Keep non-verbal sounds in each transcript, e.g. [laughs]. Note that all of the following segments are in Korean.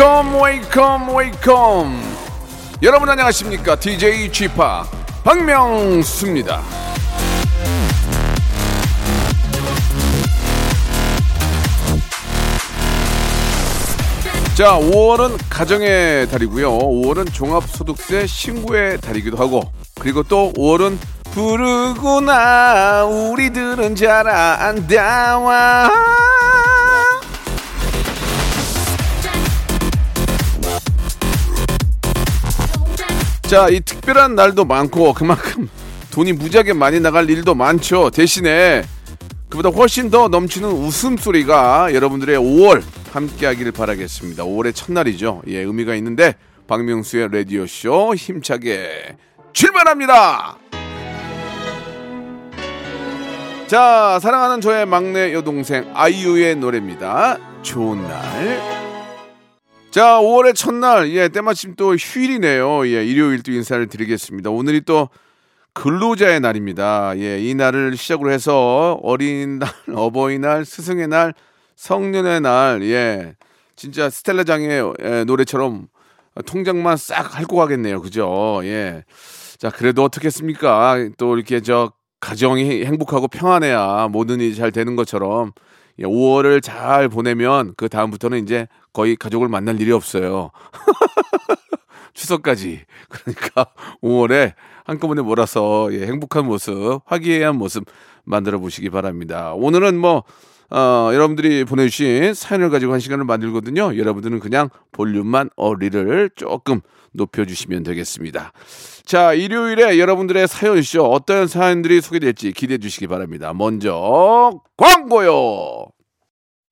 Welcome welcome welcome 여러분 안녕하십니까? DJ G-Park 박명수입니다. 자 5월은 가정의 달이고요. 5월은 종합소득세 신고의 달이기도 하고 그리고 또 5월은 푸르구나 우리들은 자란다 와 자, 이 특별한 날도 많고 그만큼 돈이 무지하게 많이 나갈 일도 많죠. 대신에 그보다 훨씬 더 넘치는 웃음소리가 여러분들의 5월 함께 하기를 바라겠습니다. 5월의 첫날이죠. 예, 의미가 있는데 박명수의 라디오쇼 힘차게 출발합니다. 자, 사랑하는 저의 막내 여동생 아이유의 노래입니다. 좋은 날. 자, 5월의 첫날, 예, 때마침 또 휴일이네요. 예, 일요일 또 인사를 드리겠습니다. 오늘이 또 근로자의 날입니다. 예, 이 날을 시작으로 해서 어린이날, [laughs] 어버이날, 스승의 날, 성년의 날, 예, 진짜 스텔라 장의 예, 노래처럼 통장만 싹 핥고 가겠네요. 그죠? 예. 자, 그래도 어떻겠습니까? 또 이렇게 저 가정이 행복하고 평안해야 모든 일이 잘 되는 것처럼 예, 5월을 잘 보내면 그 다음부터는 이제 거의 가족을 만날 일이 없어요. [laughs] 추석까지. 그러니까 5월에 한꺼번에 몰아서 예, 행복한 모습, 화기애애한 모습 만들어 보시기 바랍니다. 오늘은 뭐 어, 여러분들이 보내주신 사연을 가지고 한 시간을 만들거든요. 여러분들은 그냥 볼륨만 어리를 조금 높여주시면 되겠습니다. 자, 일요일에 여러분들의 사연쇼 어떤 사연들이 소개될지 기대해 주시기 바랍니다. 먼저 광고요.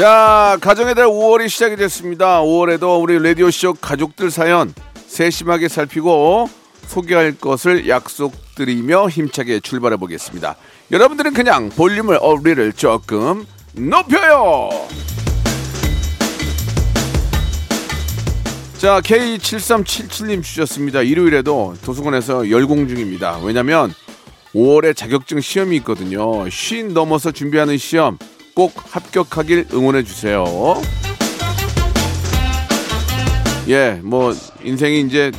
자, 가정의 달 5월이 시작이 됐습니다. 5월에도 우리 라디오쇼 가족들 사연 세심하게 살피고 소개할 것을 약속드리며 힘차게 출발해 보겠습니다. 여러분들은 그냥 볼륨을 어리를 조금 높여요. 자, K7377님 주셨습니다. 일요일에도 도서관에서 열공 중입니다. 왜냐면 5월에 자격증 시험이 있거든요. 쉰 넘어서 준비하는 시험 꼭 합격하길 응원해 주세요. 예, 뭐 인생이 이제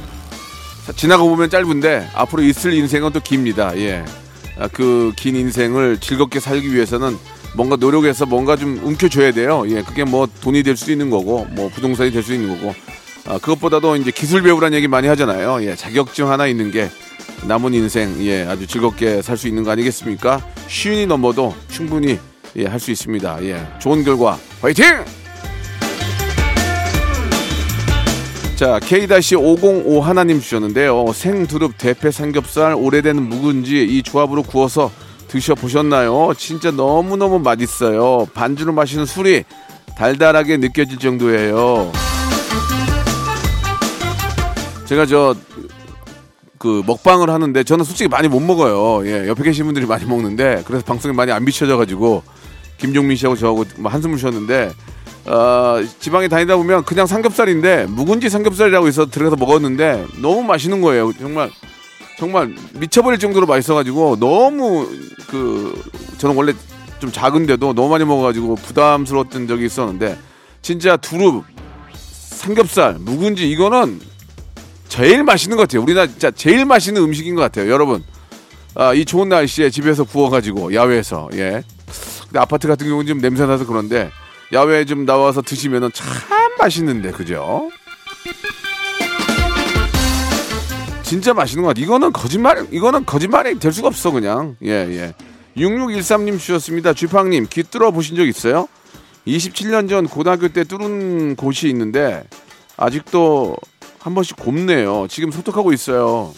지나가 보면 짧은데 앞으로 있을 인생은 또 깁니다. 예, 그긴 인생을 즐겁게 살기 위해서는 뭔가 노력해서 뭔가 좀 움켜줘야 돼요. 예, 그게 뭐 돈이 될수 있는 거고, 뭐 부동산이 될 수 있는 거고, 아, 그것보다도 이제 기술 배우라는 얘기 많이 하잖아요. 예, 자격증 하나 있는 게 남은 인생, 예, 아주 즐겁게 살 수 있는 거 아니겠습니까? 쉬운이 넘어도 충분히 예, 할 수 있습니다. 예, 좋은 결과 화이팅! 자, K-505 하나님 주셨는데요. 생두릅 대패 삼겹살 오래된 묵은지 이 조합으로 구워서 드셔보셨나요? 진짜 너무너무 맛있어요. 반주로 마시는 술이 달달하게 느껴질 정도예요. 제가 저, 그, 먹방을 하는데 저는 솔직히 많이 못 먹어요. 예, 옆에 계신 분들이 많이 먹는데 그래서 방송에 많이 안 비춰져가지고 김종민 씨하고 저하고 뭐 한숨을 쉬었는데 어, 지방에 다니다 보면 그냥 삼겹살인데 묵은지 삼겹살이라고 해서 들어가서 먹었는데 너무 맛있는 거예요. 정말 정말 미쳐버릴 정도로 맛있어가지고 너무 그 저는 원래 좀 작은데도 너무 많이 먹어가지고 부담스러웠던 적이 있었는데 진짜 두릅 삼겹살 묵은지 이거는 제일 맛있는 것 같아요. 우리나라 진짜 제일 맛있는 음식인 것 같아요. 여러분 아, 이 좋은 날씨에 집에서 구워가지고 야외에서 예. 근데 아파트 같은 경우는 좀 냄새 나서 그런데 야외에 좀 나와서 드시면은 참 맛있는데 그죠? 진짜 맛있는 것 같아. 이거는 거짓말, 이거는 거짓말이 될 수가 없어 그냥. 예 예. 6613님 주셨습니다. 쥐팡님, 귀 뚫어 보신 적 있어요? 27년 전 고등학교 때 뚫은 곳이 있는데 아직도 한 번씩 곱네요. 지금 소독하고 있어요.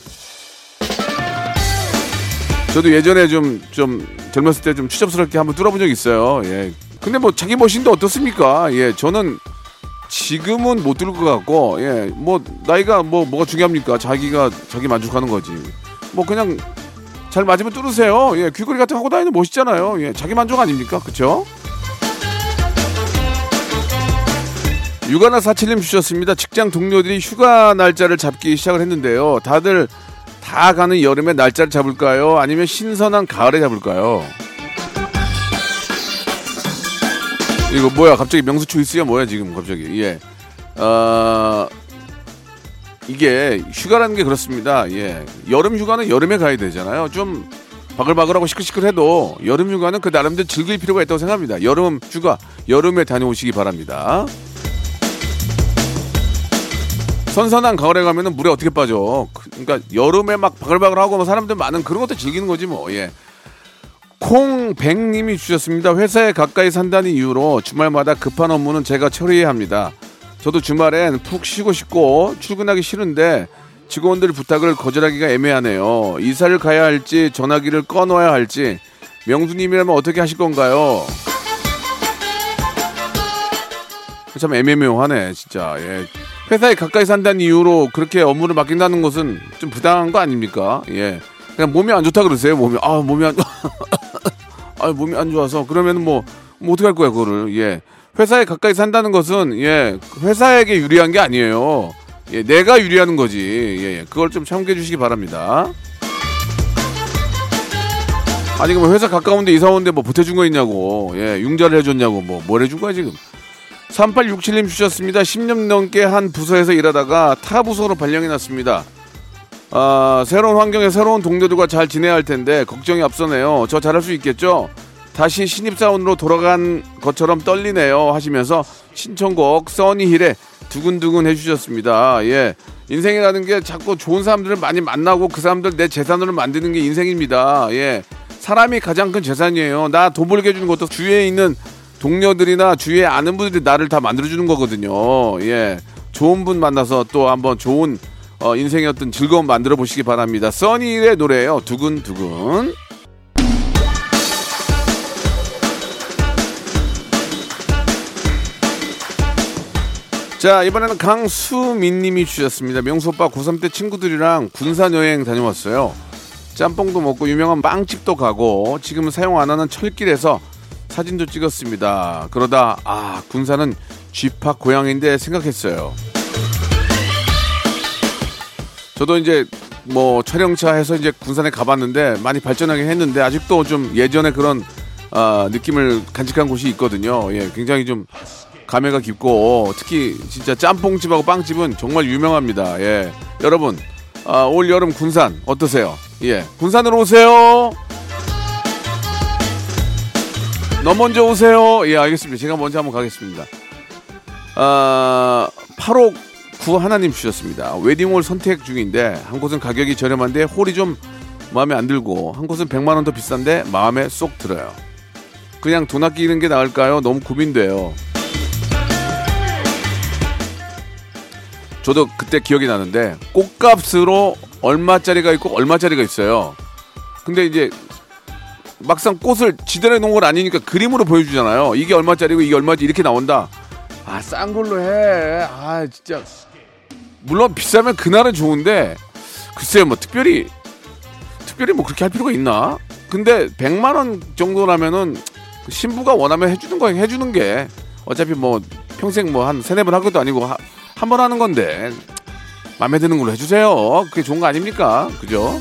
저도 예전에 좀, 좀 젊었을 때 좀 추접스럽게 한번 뚫어본 적 있어요. 예. 근데 뭐 자기 멋인데 어떻습니까? 예, 저는 지금은 못 뚫을 것 같고, 예, 뭐 나이가 뭐 뭐가 중요합니까? 자기가 자기 만족하는 거지. 뭐 그냥 잘 맞으면 뚫으세요. 예, 귀걸이 같은 거 하고 다니는 멋있잖아요. 예, 자기 만족 아닙니까? 그쵸? 육아나 사칠님 주셨습니다. 직장 동료들이 휴가 날짜를 잡기 시작을 했는데요. 다들 다 가는 여름에 날짜를 잡을까요? 아니면 신선한 가을에 잡을까요? 이거 뭐야? 갑자기 명수 초이스야 뭐야 지금 갑자기? 예. 어, 이게 휴가라는 게 그렇습니다. 예. 여름 휴가는 여름에 가야 되잖아요. 좀 바글바글하고 시끌시끌해도 여름 휴가는 그 나름대로 즐길 필요가 있다고 생각합니다. 여름 휴가 여름에 다녀오시기 바랍니다. 선선한 가을에 가면은 물에 어떻게 빠져? 그- 그러니까 여름에 막 바글바글하고 뭐 사람들 많은 그런 것도 즐기는 거지 뭐. 예. 콩백님이 주셨습니다. 회사에 가까이 산다는 이유로 주말마다 급한 업무는 제가 처리해야 합니다. 저도 주말엔 푹 쉬고 싶고 출근하기 싫은데 직원들 부탁을 거절하기가 애매하네요. 이사를 가야 할지 전화기를 꺼놓아야 할지 명수님이라면 어떻게 하실 건가요? 참 애매모호하네 진짜. 예. 회사에 가까이 산다는 이유로 그렇게 업무를 맡긴다는 것은 좀 부당한 거 아닙니까? 예. 그냥 몸이 안 좋다 그러세요. 몸이 아 몸이 안 [laughs] 아, 몸이 안 좋아서. 그러면 뭐, 뭐 어떻게 할 거야 그거를. 예. 회사에 가까이 산다는 것은 예 회사에게 유리한 게 아니에요. 예 내가 유리하는 거지. 예, 예. 그걸 좀 참고해 주시기 바랍니다. 아니 그럼 회사 가까운데 이사 오는데 뭐 보태준 거 있냐고. 예 융자를 해줬냐고. 뭐 뭘 해준 거야 지금 3867님 주셨습니다 10년 넘게 한 부서에서 일하다가 타 부서로 발령이 났습니다 아, 새로운 환경에 새로운 동료들과 잘 지내야 할 텐데 걱정이 앞서네요. 저 잘할 수 있겠죠? 다시 신입사원으로 돌아간 것처럼 떨리네요. 하시면서 신청곡 써니힐의 두근두근 해주셨습니다. 예. 인생이라는 게 자꾸 좋은 사람들을 많이 만나고 그 사람들 내 재산으로 만드는 게 인생입니다. 예. 사람이 가장 큰 재산이에요. 나 돈 벌게 해주는 것도 주위에 있는 동료들이나 주위에 아는 분들이 나를 다 만들어주는 거거든요. 예. 좋은 분 만나서 또 한번 좋은 어, 인생의 어떤 즐거움 만들어 보시기 바랍니다. 써니의 노래예요. 두근두근. 자 이번에는 강수민님이 주셨습니다. 명수 오빠 고3 때 친구들이랑 군산 여행 다녀왔어요. 짬뽕도 먹고 유명한 빵집도 가고 지금은 사용 안 하는 철길에서 사진도 찍었습니다. 그러다 아 군산은 쥐팍 고향인데 생각했어요. 저도 이제 뭐 촬영차 해서 이제 군산에 가봤는데 많이 발전하긴 했는데 아직도 좀 예전에 그런 아, 느낌을 간직한 곳이 있거든요. 예, 굉장히 좀 감회가 깊고 특히 진짜 짬뽕집하고 빵집은 정말 유명합니다. 예, 여러분 아, 올 여름 군산 어떠세요? 예, 군산으로 오세요. 너 먼저 오세요. 예, 알겠습니다. 제가 먼저 한번 가겠습니다. 아, 8호 구 하나님 주셨습니다. 웨딩홀 선택 중인데 한 곳은 가격이 저렴한데 홀이 좀 마음에 안 들고 한 곳은 100만 원 더 비싼데 마음에 쏙 들어요. 그냥 돈 아끼는 게 나을까요? 너무 고민돼요. 저도 그때 기억이 나는데 꽃값으로 얼마짜리가 있고 얼마짜리가 있어요. 근데 이제 막상 꽃을 지대로 놓은 건 아니니까 그림으로 보여주잖아요. 이게 얼마짜리고 이게 얼마짜리 이렇게 나온다. 아, 싼 걸로 해. 아, 진짜. 물론 비싸면 그날은 좋은데 글쎄요, 뭐 특별히 특별히 뭐 그렇게 할 필요가 있나? 근데 100만 원 정도라면은 신부가 원하면 해주는 거 해주는 게 어차피 뭐 평생 뭐 한 세네 번할 것도 아니고 한 번 하는 건데 마음에 드는 걸로 해주세요. 그게 좋은 거 아닙니까? 그죠?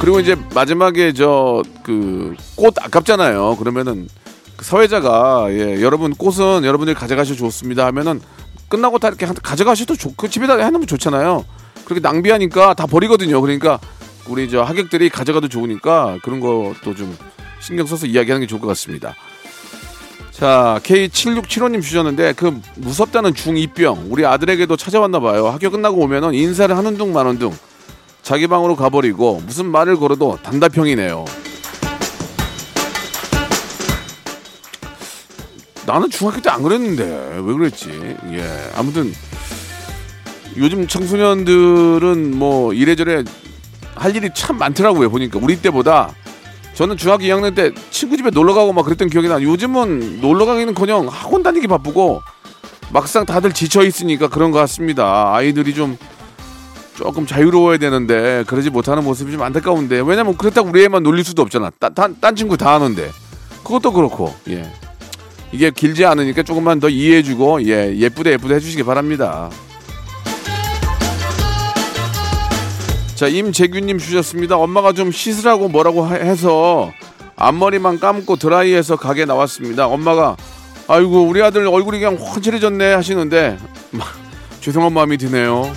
그리고 이제 마지막에 저 그 꽃 아깝잖아요. 그러면은 그 사회자가 예, 여러분 꽃은 여러분들이 가져가셔도 좋습니다 하면은 끝나고 다 이렇게 한- 가져가셔도 좋, 그 집에다 해놓으면 좋잖아요. 그렇게 낭비하니까 다 버리거든요. 그러니까 우리 저 하객들이 가져가도 좋으니까 그런 것도 좀 신경 써서 이야기하는 게 좋을 것 같습니다. 자, K7675님 주셨는데 그 무섭다는 중2병 우리 아들에게도 찾아왔나 봐요. 학교 끝나고 오면은 인사를 하는 둥 마는 둥 자기 방으로 가버리고 무슨 말을 걸어도 단답형이네요. 나는 중학교 때 안 그랬는데 왜 그랬지? 예, 아무튼 요즘 청소년들은 뭐 이래저래 할 일이 참 많더라고요 보니까 우리 때보다 저는 중학교 2학년 때 친구 집에 놀러 가고 막 그랬던 기억이 나. 요즘은 놀러 가기는커녕 학원 다니기 바쁘고 막상 다들 지쳐 있으니까 그런 것 같습니다. 아이들이 좀 조금 자유로워야 되는데 그러지 못하는 모습이 좀 안타까운데 왜냐면 그렇다고 우리 애만 놀릴 수도 없잖아. 딴, 딴, 딴 친구 다 하는데 그것도 그렇고 예 이게 길지 않으니까 조금만 더 이해해주고 예 예쁘다 예쁘다 해주시기 바랍니다. 자, 임재균님 주셨습니다. 엄마가 좀 씻으라고 뭐라고 하- 해서 앞머리만 감고 드라이해서 가게 나왔습니다. 엄마가 아이고 우리 아들 얼굴이 그냥 훤칠해졌네 하시는데 마, [laughs] 죄송한 마음이 드네요.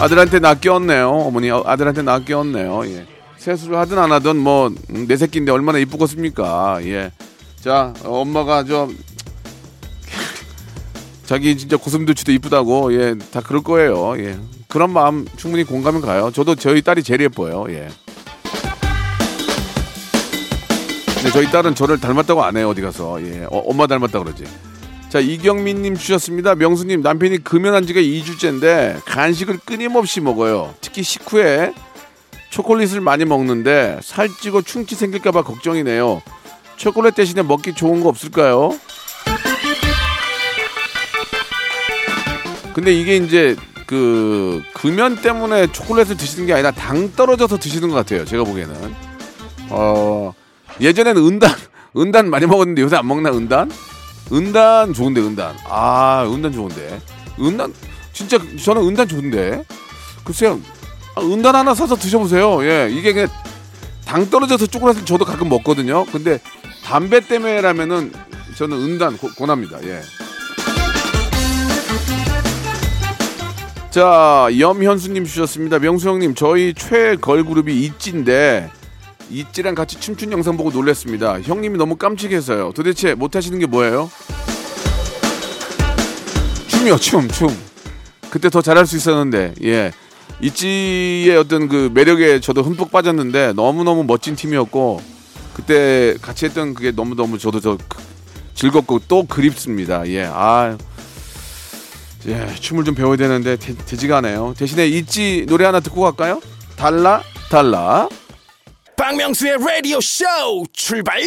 아들한테 낚였네요. 어머니 어, 아들한테 낚였네요. 예. 세수를 하든 안 하든 뭐 내 새끼인데 얼마나 이쁘겠습니까? 예. 자, 어, 엄마가 좀 자기 진짜 고슴도치도 이쁘다고 예 다 그럴 거예요 예 그런 마음 충분히 공감이 가요 저도 저희 딸이 제일 예뻐요 예 근데 저희 딸은 저를 닮았다고 안 해요 어디 가서 예 어, 엄마 닮았다 그러지 자 이경민님 주셨습니다 명수님 남편이 금연한 지가 2주째인데 간식을 끊임없이 먹어요 특히 식후에 초콜릿을 많이 먹는데 살찌고 충치 생길까봐 걱정이네요 초콜릿 대신에 먹기 좋은 거 없을까요? 근데 이게 이제 그 금연 때문에 초콜릿을 드시는 게 아니라 당 떨어져서 드시는 것 같아요. 제가 보기에는. 어 예전에는 은단 [laughs] 은단 많이 먹었는데 요새 안 먹나 은단? 은단 좋은데 은단. 아 은단 좋은데. 은단 진짜 저는 은단 좋은데. 글쎄요. 아, 은단 하나 사서 드셔보세요. 예 이게 그냥 당 떨어져서 초콜릿을 저도 가끔 먹거든요. 근데 담배 때문에라면은 저는 은단 고, 권합니다. 예. 자, 염현수님 주셨습니다. 명수 형님, 저희 최 걸 그룹이 있지인데 있지랑 같이 춤춘 영상 보고 놀랐습니다. 형님이 너무 깜찍해서요. 도대체 못하시는 게 뭐예요? 춤이요, 춤, 춤. 그때 더 잘할 수 있었는데, 예. 있지의 어떤 그 매력에 저도 흠뻑 빠졌는데 너무너무 멋진 팀이었고 그때 같이 했던 그게 너무너무 저도 저 그- 즐겁고 또 그립습니다. 예. 아, 예, 춤을 좀 배워야 되는데 되, 되지가 않아요. 대신에 있지 노래 하나 듣고 갈까요? 달라 달라. 박명수의 라디오 쇼 출발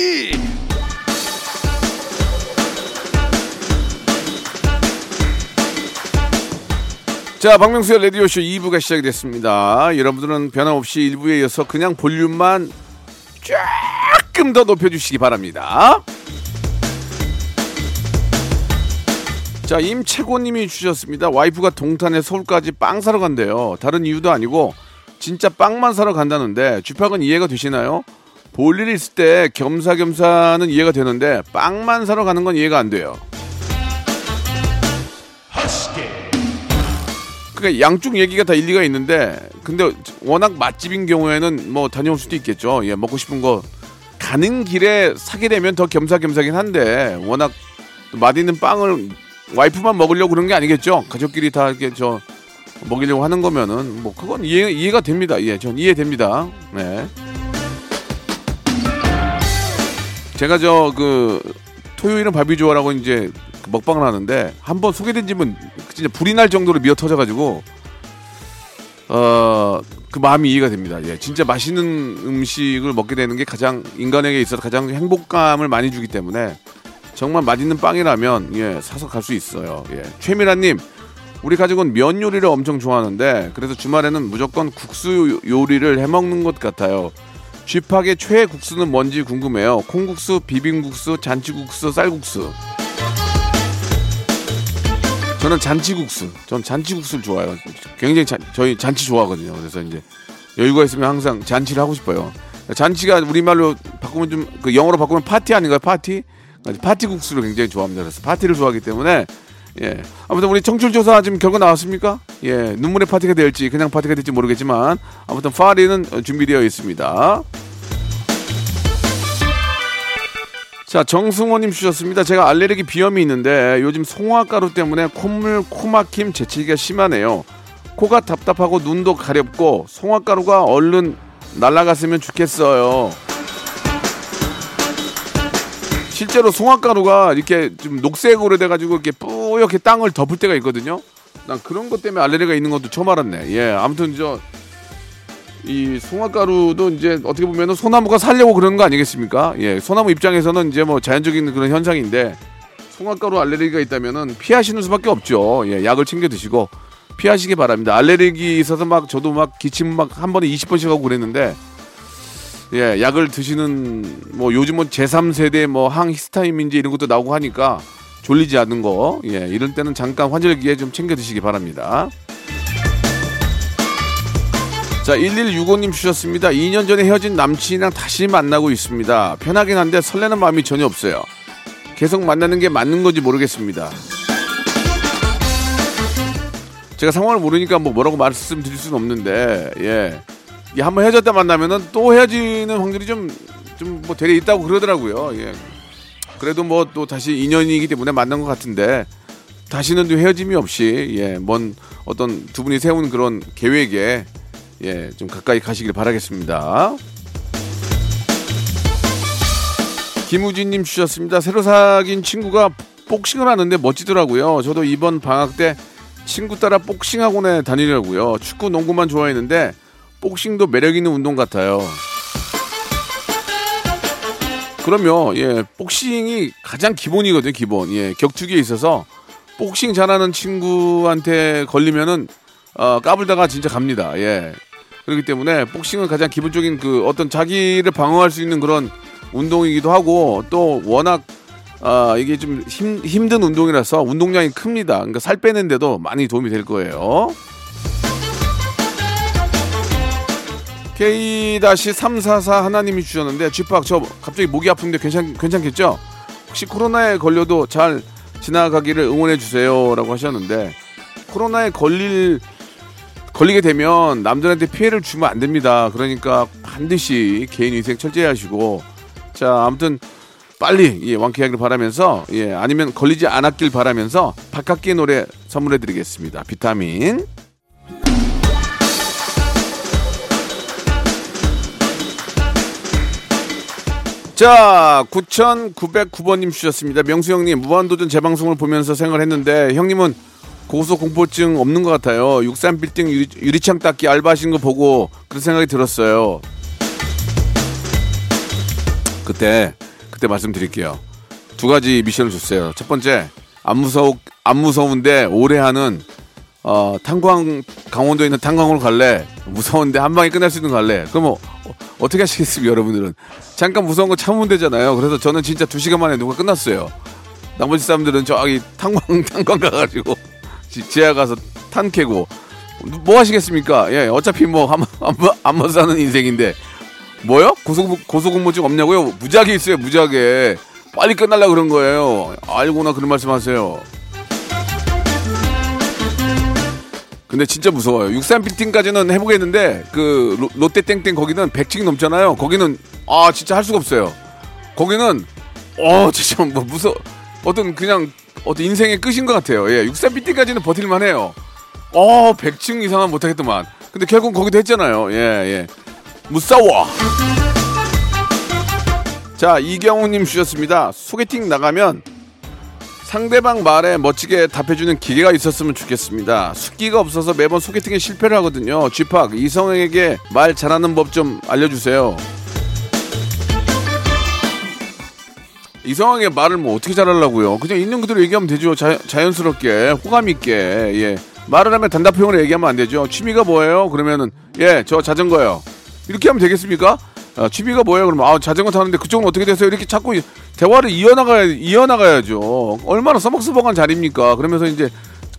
자, 박명수의 라디오쇼 2부가 시작이 됐습니다. 여러분들은 변함없이 1부에 이어서 그냥 볼륨만 조금 더 높여주시기 바랍니다. 자, 임채고님이 주셨습니다. 와이프가 동탄에 서울까지 빵 사러 간대요. 다른 이유도 아니고 진짜 빵만 사러 간다는데 주팍은 이해가 되시나요? 볼 일이 있을 때 겸사겸사는 이해가 되는데 빵만 사러 가는 건 이해가 안 돼요. 그러니까 양쪽 얘기가 다 일리가 있는데 근데 워낙 맛집인 경우에는 뭐 다녀올 수도 있겠죠. 예, 먹고 싶은 거 가는 길에 사게 되면 더 겸사겸사긴 한데 워낙 또 맛있는 빵을 와이프만 먹으려고 그런 게 아니겠죠. 가족끼리 다 이렇게 저 먹이려고 하는 거면은 뭐 그건 이해 이해가 됩니다. 예, 전 이해됩니다. 네. 제가 저 그 토요일은 바비주어라고 이제 그 먹방을 하는데 한 번 소개된 집은 진짜 불이 날 정도로 미어 터져가지고 어 그 마음이 이해가 됩니다. 예, 진짜 맛있는 음식을 먹게 되는 게 가장 인간에게 있어서 가장 행복감을 많이 주기 때문에 정말 맛있는 빵이라면 예 사서 갈 수 있어요. 예, 최미라님 우리 가족은 면 요리를 엄청 좋아하는데 그래서 주말에는 무조건 국수 요리를 해 먹는 것 같아요. 쥐팍의 최애 국수는 뭔지 궁금해요. 콩국수, 비빔국수, 잔치국수, 쌀국수. 저는 잔치국수. 전 잔치국수를 좋아해요. 굉장히 잔- 저희 잔치 좋아하거든요. 그래서 이제 여유가 있으면 항상 잔치를 하고 싶어요. 잔치가 우리말로 바꾸면 좀 그 영어로 바꾸면 파티 아닌가요? 파티? 파티국수를 굉장히 좋아합니다. 그래서 파티를 좋아하기 때문에 예. 아무튼 우리 청출 조사 지금 결과 나왔습니까? 예. 눈물의 파티가 될지 그냥 파티가 될지 모르겠지만 아무튼 파리는 어, 준비되어 있습니다. 자, 정승호님 주셨습니다. 제가 알레르기 비염이 있는데 요즘 송화가루 때문에 콧물, 코막힘, 재채기가 심하네요. 코가 답답하고 눈도 가렵고 송화가루가 얼른 날아갔으면 좋겠어요. 실제로 송화가루가 이렇게 좀 녹색으로 돼가지고 이렇게 뿌옇게 땅을 덮을 때가 있거든요. 난 그런 것 때문에 알레르기가 있는 것도 처음 알았네. 예, 아무튼 저 이 송화가루도 이제 어떻게 보면은 소나무가 살려고 그러는 거 아니겠습니까? 예, 소나무 입장에서는 이제 뭐 자연적인 그런 현상인데 송화가루 알레르기가 있다면은 피하시는 수밖에 없죠. 예, 약을 챙겨 드시고 피하시기 바랍니다. 알레르기 있어서 막 저도 막 기침 막 한 번에 20번씩 하고 그랬는데 예, 약을 드시는 뭐 요즘은 제3세대 뭐 항히스타민제 이런 것도 나오고 하니까 졸리지 않는 거. 예, 이럴 때는 잠깐 환절기에 좀 챙겨 드시기 바랍니다. 자, 1165님 주셨습니다. 2년 전에 헤어진 남친이랑 다시 만나고 있습니다. 편하긴 한데 설레는 마음이 전혀 없어요. 계속 만나는 게 맞는 건지 모르겠습니다. 제가 상황을 모르니까 뭐 뭐라고 말씀드릴 수는 없는데, 예. 한번 헤어졌다 만나면은 또 헤어지는 확률이 좀, 좀 뭐 되려 있다고 그러더라고요. 예. 그래도 뭐 또 다시 인연이기 때문에 만난 것 같은데, 다시는 또 헤어짐이 없이, 예, 먼 어떤 두 분이 세운 그런 계획에, 예, 좀 가까이 가시길 바라겠습니다. 김우진님 주셨습니다. 새로 사귄 친구가 복싱을 하는데 멋지더라고요. 저도 이번 방학 때 친구 따라 복싱 학원에 다니려고요. 축구, 농구만 좋아했는데 복싱도 매력 있는 운동 같아요. 그럼요, 예, 복싱이 가장 기본이거든요, 기본. 예, 격투기에 있어서 복싱 잘하는 친구한테 걸리면은 어, 까불다가 진짜 갑니다. 예. 그렇기 때문에 복싱은 가장 기본적인 그 어떤 자기를 방어할 수 있는 그런 운동이기도 하고 또 워낙 아 이게 좀 힘, 힘든 운동이라서 운동량이 큽니다. 그러니까 살 빼는데도 많이 도움이 될 거예요. K-344 하나님이 주셨는데 쥐팍 저 갑자기 목이 아픈데 괜찮 괜찮겠죠? 혹시 코로나에 걸려도 잘 지나가기를 응원해 주세요라고 하셨는데 코로나에 걸릴 걸리게 되면 남들한테 피해를 주면 안 됩니다. 그러니까 반드시 개인 위생 철저히 하시고 자 아무튼 빨리 예, 완쾌하길 바라면서 예 아니면 걸리지 않았길 바라면서 박학기의 노래 선물해 드리겠습니다. 비타민 자, 9,909번님 주셨습니다. 명수 형님, 무한도전 재방송을 보면서 생각했는데, 형님은 고소 공포증 없는 것 같아요. 63빌딩 유리, 유리 창 닦기 알바하시는 거 보고 그런 생각이 들었어요. 그때, 그때 말씀드릴게요. 두 가지 미션을 줬어요. 첫 번째, 안 무서우, 안 무서운데 오래 하는, 어, 탄광, 강원도에 있는 탄광으로 갈래? 무서운데 한 방에 끝날 수 있는 거 갈래? 그럼 뭐, 어, 어떻게 하시겠습니까, 여러분들은? 잠깐 무서운 거 참으면 되잖아요. 그래서 저는 진짜 두 시간 만에 누가 끝났어요. 나머지 사람들은 저기 탄광, [laughs] 탄광 가가지고, 지- 지하 가서 탄 캐고, 뭐 하시겠습니까? 예, 어차피 뭐, 한, [laughs] 한, 번- 한번 사는 인생인데, 뭐요? 고소, 고소공포증 없냐고요? 무지하게 있어요, 무지하게. 빨리 끝날라 그런 거예요. 알고나 그런 말씀 하세요. 근데 진짜 무서워요. 63 빌딩까지는 해보겠는데, 그, 로- 롯데 땡땡 거기는 100층이 넘잖아요. 거기는, 아, 진짜 할 수가 없어요. 거기는, 어, 진짜 뭐 무서, 어떤 그냥, 어떤 인생의 끝인 것 같아요. 예, 63 빌딩까지는 버틸만 해요. 어, 100층 이상은 못하겠더만. 근데 결국 거기도 했잖아요. 예, 예. 무서워! 자, 이경우님 주셨습니다. 소개팅 나가면 상대방 말에 멋지게 답해주는 기계가 있었으면 좋겠습니다. 숙기가 없어서 매번 소개팅에 실패를 하거든요. 쥐팍, 이성에게 말 잘하는 법 좀 알려주세요. 이성에게 말을 뭐 어떻게 잘하려고요? 그냥 있는 그대로 얘기하면 되죠. 자, 자연스럽게, 호감 있게, 예. 말을 하면 단답형으로 얘기하면 안 되죠. 취미가 뭐예요? 그러면은, 예, 저 자전거요. 이렇게 하면 되겠습니까? 아, 취미가 뭐예요? 그러면, 아, 자전거 타는데 그쪽은 어떻게 되세요? 이렇게 자꾸 대화를 이어나가야, 이어나가야죠. 얼마나 서먹서먹한 자리입니까? 그러면서 이제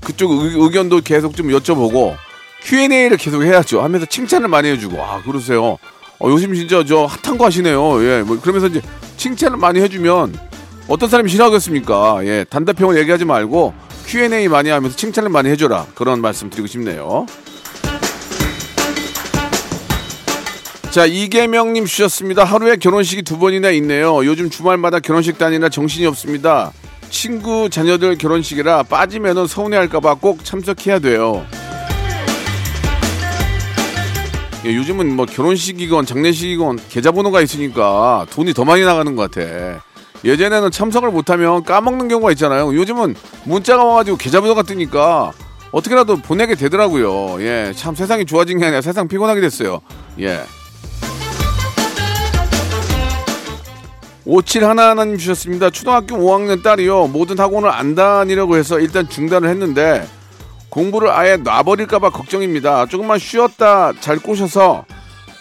그쪽 의, 의견도 계속 좀 여쭤보고, Q&A를 계속 해야죠. 하면서 칭찬을 많이 해주고, 아, 그러세요. 어, 요즘 진짜 저 핫한 거 하시네요. 예, 뭐, 그러면서 이제 칭찬을 많이 해주면 어떤 사람이 싫어하겠습니까? 예, 단답형을 얘기하지 말고 Q&A 많이 하면서 칭찬을 많이 해줘라. 그런 말씀 드리고 싶네요. 자, 이계명님 주셨습니다. 하루에 결혼식이 두 번이나 있네요. 요즘 주말마다 결혼식 다니나 정신이 없습니다. 친구 자녀들 결혼식이라 빠지면은 서운해할까봐 꼭 참석해야 돼요. 예, 요즘은 뭐 결혼식이건 장례식이건 계좌번호가 있으니까 돈이 더 많이 나가는 것 같아. 예전에는 참석을 못하면 까먹는 경우가 있잖아요. 요즘은 문자가 와가지고 계좌번호가 뜨니까 어떻게라도 보내게 되더라고요. 예, 참 세상이 좋아진 게 아니라 세상 피곤하게 됐어요. 예. 57 하나하나님 주셨습니다. 초등학교 5학년 딸이요. 모든 학원을 안 다니려고 해서 일단 중단을 했는데 공부를 아예 놔버릴까봐 걱정입니다. 조금만 쉬었다 잘 꼬셔서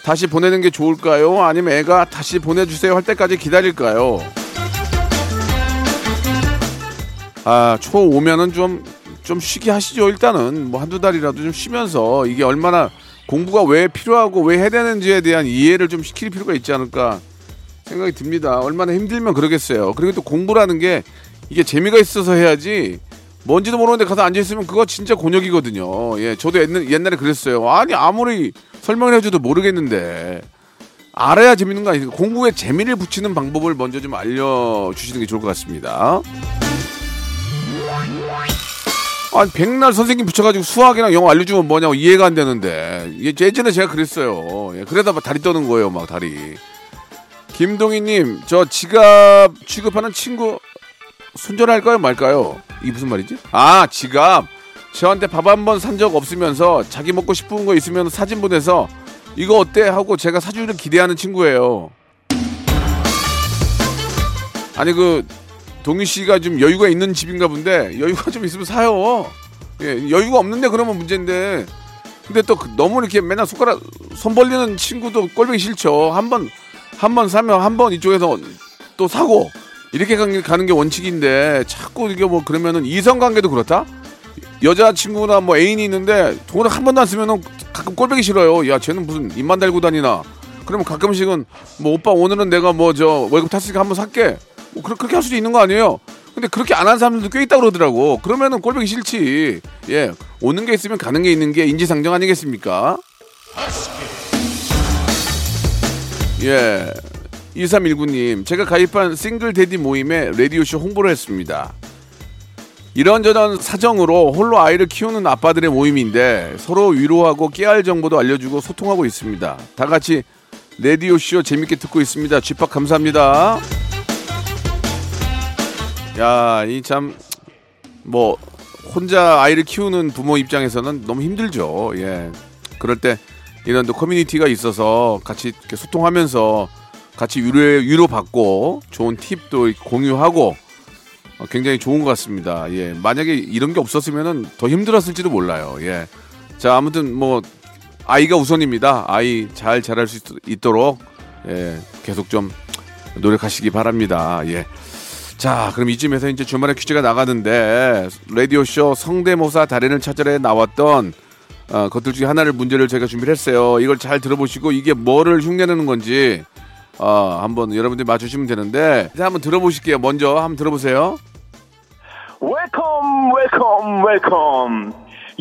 다시 보내는 게 좋을까요? 아니면 애가 다시 보내주세요 할 때까지 기다릴까요? 아, 초 오면은 좀, 좀 쉬게 하시죠. 일단은 뭐 한두 달이라도 좀 쉬면서 이게 얼마나 공부가 왜 필요하고 왜 해야 되는지에 대한 이해를 좀 시킬 필요가 있지 않을까 생각이 듭니다. 얼마나 힘들면 그러겠어요. 그리고 또 공부라는 게 이게 재미가 있어서 해야지 뭔지도 모르는데 가서 앉아있으면 그거 진짜 곤욕이거든요. 예, 저도 옛날, 옛날 에 그랬어요. 아니, 아무리 설명을 해줘도 모르겠는데. 알아야 재밌는 거 아니에요. 공부에 재미를 붙이는 방법을 먼저 좀 알려주시는 게 좋을 것 같습니다. 아니, 백날 선생님 붙여가지고 수학이랑 영어 알려주면 뭐냐고 이해가 안 되는데. 예, 예전에 제가 그랬어요. 예, 그러다 막 다리 떠는 거예요, 막 다리. 김동희님, 저 지갑 취급하는 친구 손절할까요, 말까요? 이게 무슨 말이지? 아, 지갑. 저한테 밥 한 번 산 적 없으면서 자기 먹고 싶은 거 있으면 사진 보내서 이거 어때? 하고 제가 사주기를 기대하는 친구예요. 아니, 그, 동희 씨가 좀 여유가 있는 집인가 본데 여유가 좀 있으면 사요. 예, 여유가 없는데 그러면 문제인데. 근데 또그 너무 이렇게 맨날 손가락 손 벌리는 친구도 꼴보기 싫죠. 한번 한 번 사면 한 번 이쪽에서 또 사고 이렇게 가는 게 원칙인데 자꾸 이게 뭐 그러면은 이성 관계도 그렇다. 여자친구나 뭐 애인이 있는데 돈을 한 번도 안 쓰면은 가끔 꼴보기 싫어요. 야, 쟤는 무슨 입만 달고 다니나. 그러면 가끔씩은 뭐 오빠 오늘은 내가 뭐 저 월급 탔으니까 한번 살게. 뭐 그렇- 그렇게 할 수도 있는 거 아니에요? 근데 그렇게 안 하는 사람들도 꽤 있다 그러더라고. 그러면은 꼴보기 싫지. 예. 오는 게 있으면 가는 게 있는 게 인지상정 아니겠습니까? 예. 2319님, 제가 가입한 싱글 데디 모임에 라디오쇼 홍보를 했습니다. 이런저런 사정으로 홀로 아이를 키우는 아빠들의 모임인데 서로 위로하고 깨알 정보도 알려주고 소통하고 있습니다. 다 같이 라디오 쇼 재밌게 듣고 있습니다. 쥐팍 감사합니다. 야, 이 참, 뭐, 혼자 아이를 키우는 부모 입장에서는 너무 힘들죠. 예. 그럴 때 이런 또 커뮤니티가 있어서 같이 이렇게 소통하면서 같이 위로, 위로 받고 좋은 팁도 공유하고 어, 굉장히 좋은 것 같습니다. 예. 만약에 이런 게 없었으면 더 힘들었을지도 몰라요. 예. 자, 아무튼 뭐, 아이가 우선입니다. 아이 잘 자랄 수 있, 있도록, 예. 계속 좀 노력하시기 바랍니다. 예. 자, 그럼 이쯤에서 이제 주말에 퀴즈가 나가는데 라디오 쇼 성대모사 달인을 찾아내 나왔던 어, 것들 중에 하나를 문제를 제가 준비를 했어요. 이걸 잘 들어보시고 이게 뭐를 흉내내는 건지 어, 한번 여러분들이 맞추시면 되는데 자, 한번 들어보실게요. 먼저 한번 들어보세요. Welcome welcome welcome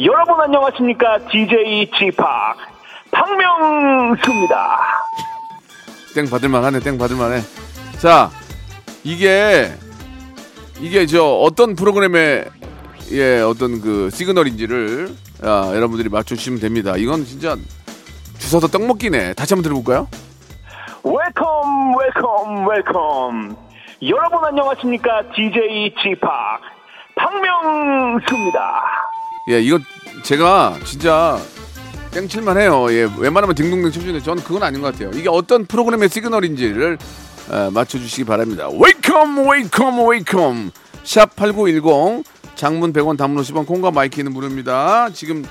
여러분 안녕하십니까 DJ G-Park 박명수입니다 땡 받을만하네. 땡 받을만해. 자, 이게 이게 저 어떤 프로그램의 예 어떤 그 시그널인지를 아, 여러분들이 맞춰주시면 됩니다. 이건 진짜 주워서 떡 먹기네. 다시 한번 들어볼까요? welcome welcome welcome 여러분 안녕하십니까 DJ G-Park 박명수입니다 예, 이거 제가 진짜 땡 칠 만 해요. 예, 웬만하면 딩동댕 쳐주는데 저는 그건 아닌 것 같아요. 이게 어떤 프로그램의 시그널인지를 어, 맞춰주시기 바랍니다. welcome, welcome, welcome. 샵 8910 장문 100원 단문 50원 콩과 마이키는 무료입니다. 지금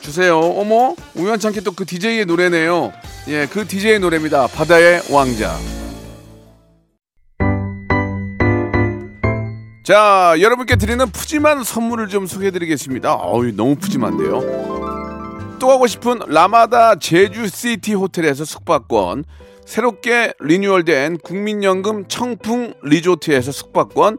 주세요. 어머, 우연찮게 또 그 DJ의 노래네요. 예, 그 DJ의 노래입니다. 바다의 왕자. 자, 여러분께 드리는 푸짐한 선물을 좀 소개해드리겠습니다. 어우, 너무 푸짐한데요. 또 가고 싶은 라마다 제주시티 호텔에서 숙박권, 새롭게 리뉴얼된 국민연금 청풍 리조트에서 숙박권,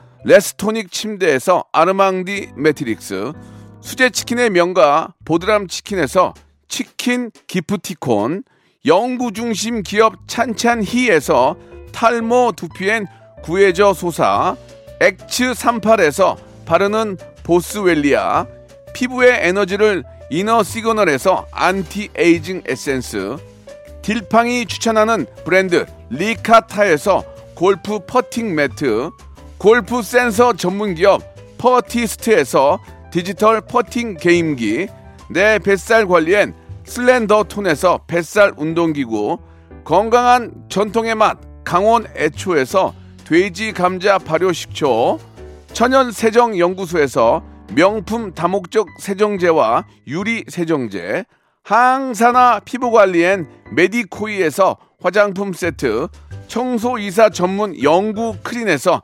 레스토닉 침대에서 아르망디 매트릭스 수제 치킨의 명가 보드람 치킨에서 치킨 기프티콘 영구 중심 기업 찬찬히에서 탈모 두피엔 구해저 소사 엑츠 38에서 바르는 보스웰리아 피부의 에너지를 이너 시그널에서 안티 에이징 에센스 딜팡이 추천하는 브랜드 리카타에서 골프 퍼팅 매트 골프 센서 전문 기업 퍼티스트에서 디지털 퍼팅 게임기 내 뱃살 관리엔 슬렌더 톤에서 뱃살 운동기구 건강한 전통의 맛 강원애초에서 돼지 감자 발효 식초 천연 세정 연구소에서 명품 다목적 세정제와 유리 세정제 항산화 피부 관리엔 메디코이에서 화장품 세트 청소이사 전문 영구 크린에서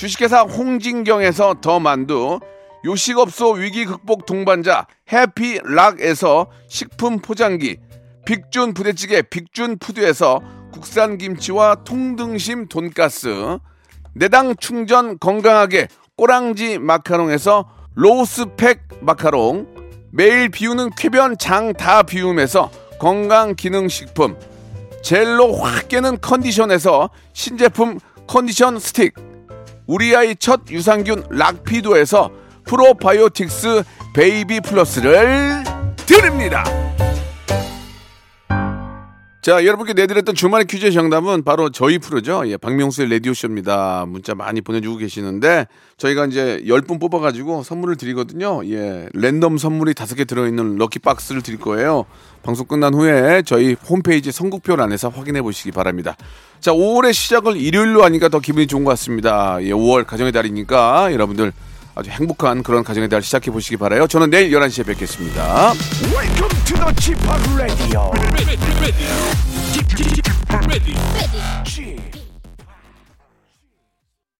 주식회사 홍진경에서 더 만두 요식업소 위기 극복 동반자 해피락에서 식품 포장기 빅준 부대찌개 빅준 푸드에서 국산 김치와 통등심 돈가스 내당 충전 건강하게 꼬랑지 마카롱에서 로스팩 마카롱 매일 비우는 쾌변 장 다 비움에서 건강 기능 식품 젤로 확 깨는 컨디션에서 신제품 컨디션 스틱 우리 아이 첫 유산균 락피도에서 프로바이오틱스 베이비 플러스를 드립니다. 자, 여러분께 내드렸던 주말의 퀴즈의 정답은 바로 저희 프로죠. 예, 박명수의 라디오쇼입니다. 문자 많이 보내주고 계시는데, 저희가 이제 10분 뽑아가지고 선물을 드리거든요. 예, 랜덤 선물이 5개 들어있는 럭키박스를 드릴 거예요. 방송 끝난 후에 저희 홈페이지 선곡표란에서 확인해 보시기 바랍니다. 자, 5월의 시작을 일요일로 하니까 더 기분이 좋은 것 같습니다. 예, 5월 가정의 달이니까 여러분들 아주 행복한 그런 가정의 달 시작해 보시기 바라요. 저는 내일 11시에 뵙겠습니다. Welcome to the Chip Radio.